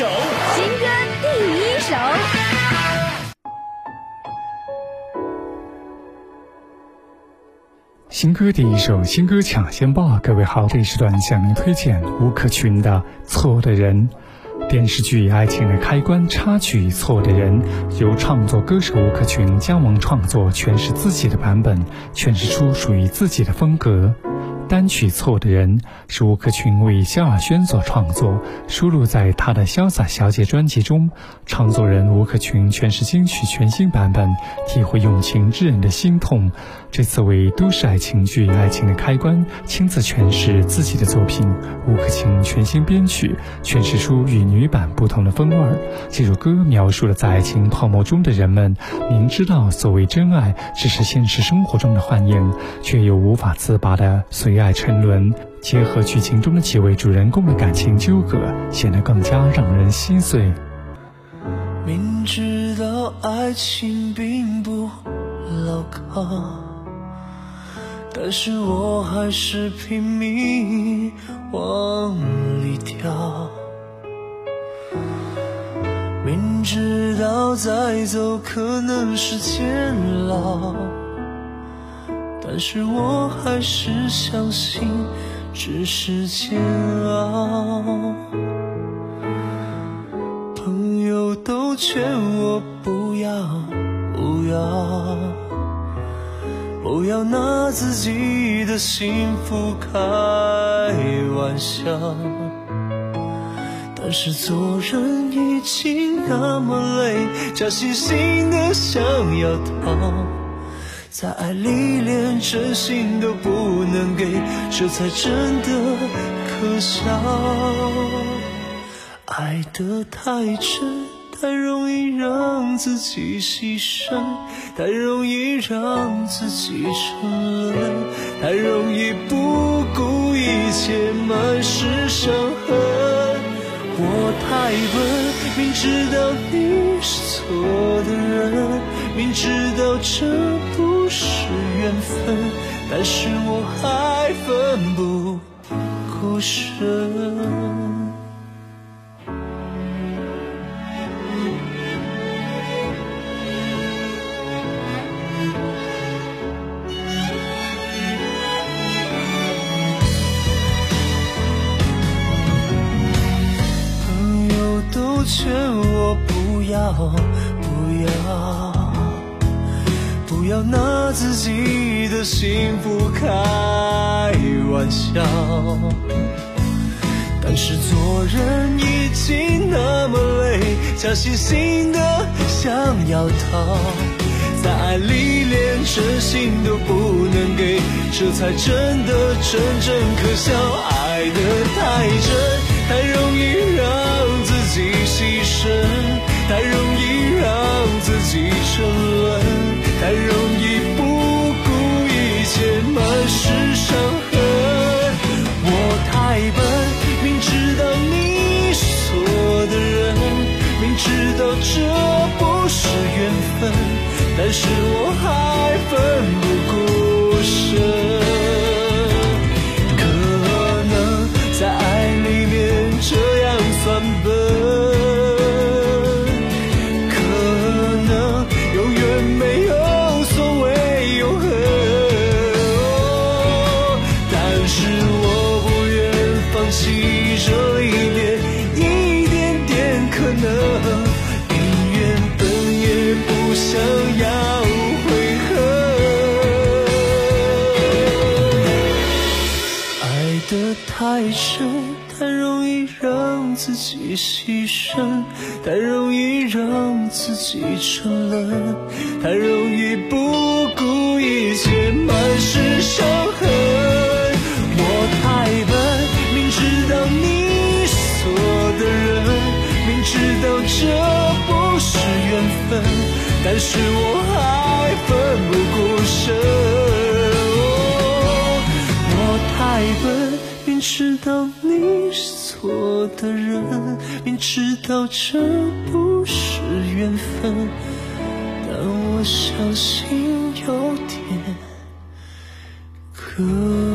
首，新歌第一首。新歌第一首，新歌抢先报。各位好，这一时段向您推荐吴克群的《错的人》。电视剧《爱情的开关》插曲《错的人》，由创作歌手吴克群加盟创作诠释自己的版本，诠释出属于自己的风格。单曲《错的人》是吴克群为萧亚轩所创作，收录在他的《潇洒小姐》专辑中。创作人吴克群诠释金曲全新版本，体会用情之人的心痛。这次为都市爱情剧《爱情的开关》亲自诠释自己的作品，吴克群全新编曲，诠释出与女版不同的风味儿。这首歌描述了在爱情泡沫中的人们，明知道所谓真爱只是现实生活中的幻影，却又无法自拔的随。爱沉沦，结合剧情中的几位主人公的感情纠葛，显得更加让人心碎。明知道爱情并不牢靠，但是我还是拼命往里跳。明知道再走可能是监牢。但是我还是相信，只是煎熬。朋友都劝我不要，不要，不要拿自己的幸福开玩笑。但是做人已经那么累，假惺惺的想要逃。在爱里连真心都不能给，这才真的可笑。爱得太真，太容易让自己牺牲，太容易让自己沉沦，太容易不顾一切，满是伤痕。我太笨，明知道你是错的人，明知道这不。是缘分，但是我还奋不顾身。朋友都劝我不要，不要。不要那自己的幸福开玩笑，但是做人已经那么累，假惺惺的想要逃，在爱里连真心都不能给，这才真的真正可笑。爱得太真，太容易让自己牺牲，太容易让自己沉沦。知道这不是缘分但是我还奋不顾身。可能在爱里面这样算笨可能永远没有所谓永恒。但是我不愿放弃这得太深，太容易让自己牺牲，太容易让自己沉沦，太容易不顾一切，满是伤痕。我太笨，明知道你是错的人，明知道这不是缘分，但是我还奋不顾身。我太笨。知道你是错的人，明知道这不是缘分，但我相信有点可。